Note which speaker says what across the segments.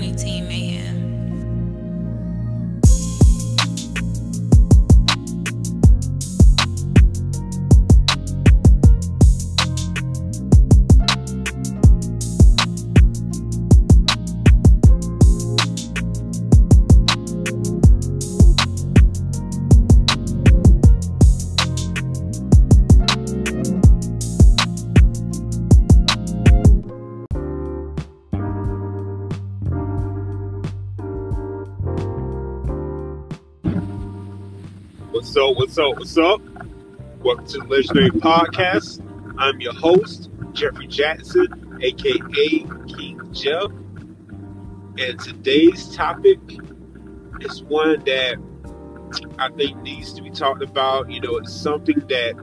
Speaker 1: Money Team Mayhem.
Speaker 2: What's up? What's up? What's up? Welcome to the Legendary Podcast. I'm your host, Jeffrey Jackson, aka King Jeff. And today's topic is one that I think needs to be talked about. You know, it's something that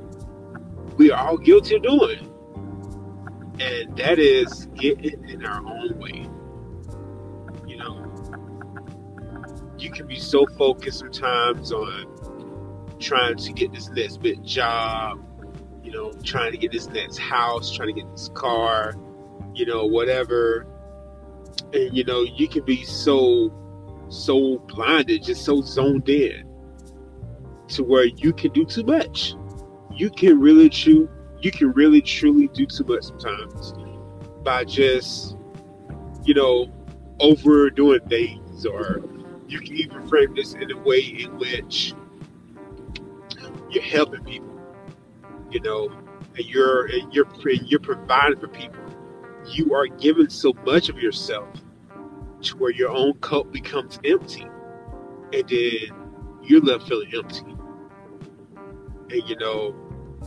Speaker 2: we are all guilty of doing, and that is getting in our own way. You know, you can be so focused sometimes on trying to get this next big job, you know, trying to get this next house, trying to get this car, you know, whatever. And you know, you can be so so blinded, just so zoned in to where you can do too much. You can really true you can really truly do too much sometimes by just, you know, overdoing things or you can even frame this in a way in which you're helping people, you know, and you're and you're you're providing for people. You are giving so much of yourself to where your own cup becomes empty, and then you're left feeling empty. And you know,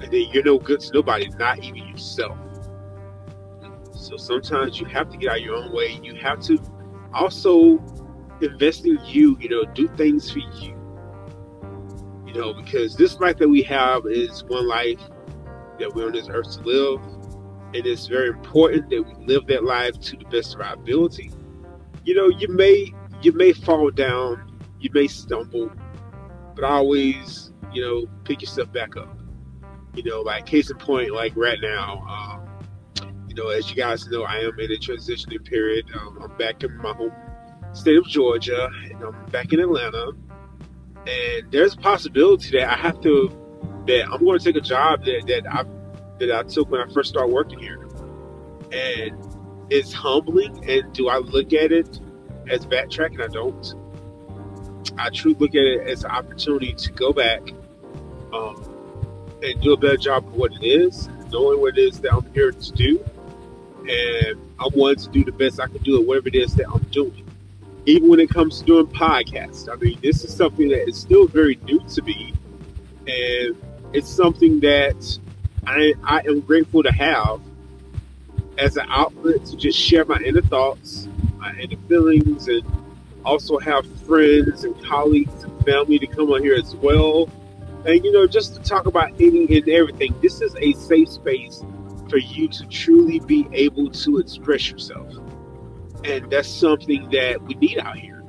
Speaker 2: and then you're no good to nobody, not even yourself. So sometimes you have to get out your own way. You have to also invest in you. You know, do things for you you know, because this life that we have is one life that we're on this earth to live. And it's very important that we live that life to the best of our ability. You know, you may you may fall down, you may stumble, but always, you know, pick yourself back up. You know, like case in point, like right now, um, you know, as you guys know, I am in a transitioning period. Um, I'm back in my home state of Georgia, and I'm back in Atlanta and there's a possibility that I have to that I'm going to take a job that that I that I took when I first started working here, and it's humbling. And do I look at it as backtracking? I don't. I truly look at it as an opportunity to go back um, and do a better job of what it is, knowing what it is that I'm here to do, and I want to do the best I can do at whatever it is that I'm doing even when it comes to doing podcasts. I mean, this is something that is still very new to me, and it's something that I, I am grateful to have as an outlet to just share my inner thoughts, my inner feelings, and also have friends and colleagues and family to come on here as well. And, you know, just to talk about any and everything. This is a safe space for you to truly be able to express yourself. And that's something that we need out here.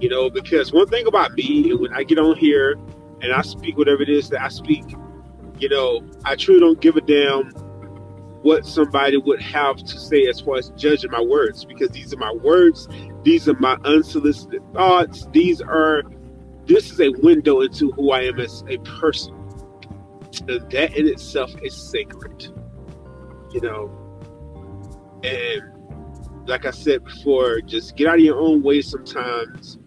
Speaker 2: You know, because one thing about me, when I get on here and I speak whatever it is that I speak, you know, I truly don't give a damn what somebody would have to say as far as judging my words, because these are my words, these are my unsolicited thoughts, these are this is a window into who I am as a person. And that in itself is sacred. You know. And like I said before, just get out of your own way sometimes.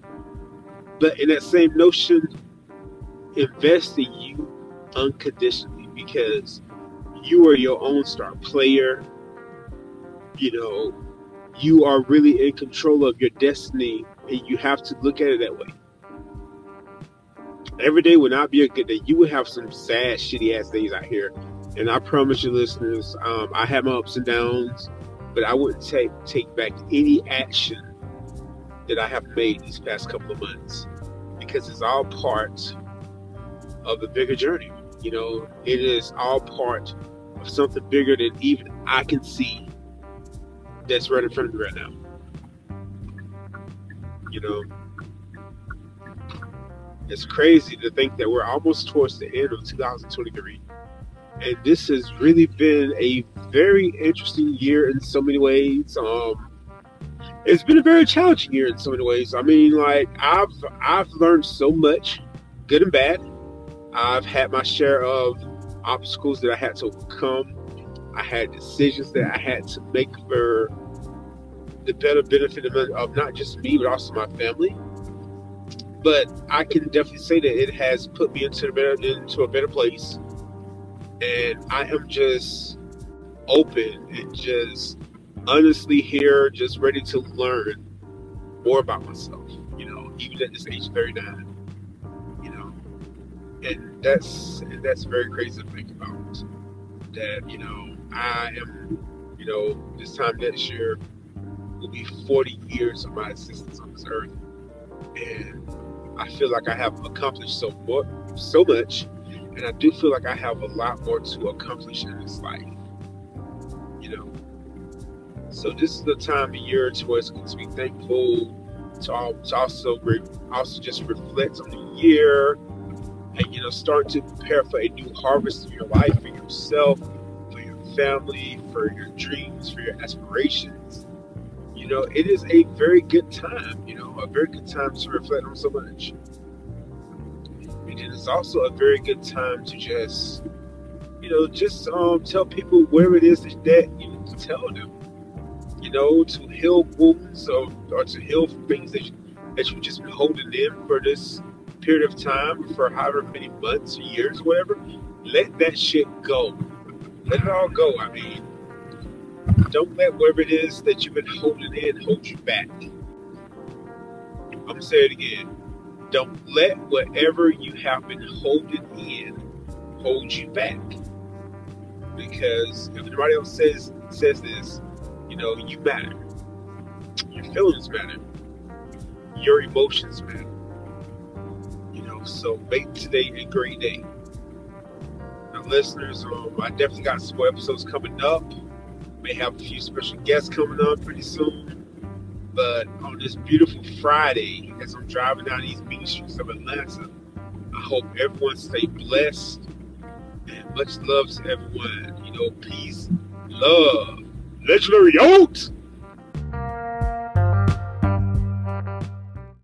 Speaker 2: But in that same notion, invest in you unconditionally because you are your own star player. You know, you are really in control of your destiny, and you have to look at it that way. Every day will not be a good day. You will have some sad, shitty ass days out here. And I promise you, listeners, um, I have my ups and downs but I wouldn't take take back any action that I have made these past couple of months because it's all part of the bigger journey. You know, it is all part of something bigger than even I can see that's right in front of me right now. You know, it's crazy to think that we're almost towards the end of 2023 and this has really been a very interesting year in so many ways. Um, it's been a very challenging year in so many ways. I mean, like I've I've learned so much, good and bad. I've had my share of obstacles that I had to overcome. I had decisions that I had to make for the better benefit of, of not just me but also my family. But I can definitely say that it has put me into a better into a better place, and I am just open and just honestly here, just ready to learn more about myself. You know, even at this age 39. You know, and that's and that's very crazy to think about. That you know, I am, you know, this time next year will be 40 years of my existence on this earth, and I feel like I have accomplished so much, so much, and I do feel like I have a lot more to accomplish in this life. You know, so this is the time of year to us to be thankful, to, all, to also re, also just reflect on the year, and you know start to prepare for a new harvest in your life, for yourself, for your family, for your dreams, for your aspirations. You know, it is a very good time. You know, a very good time to reflect on so much. And it is also a very good time to just, you know, just um, tell people where it is that, you need to tell them you know, to heal wounds or, or to heal things that, you, that you've just been holding in for this period of time, for however many months or years, or whatever. Let that shit go. Let it all go. I mean, don't let whatever it is that you've been holding in hold you back. I'm to say it again. Don't let whatever you have been holding in hold you back. Because if anybody else says says this, you know, you matter. Your feelings matter. Your emotions matter. You know, so make today a great day. Now, listeners, um, I definitely got some more episodes coming up. May have a few special guests coming up pretty soon. But on this beautiful Friday, as I'm driving down these main streets of Atlanta, I hope everyone stay blessed and much love to everyone. You know, peace, love legendary out.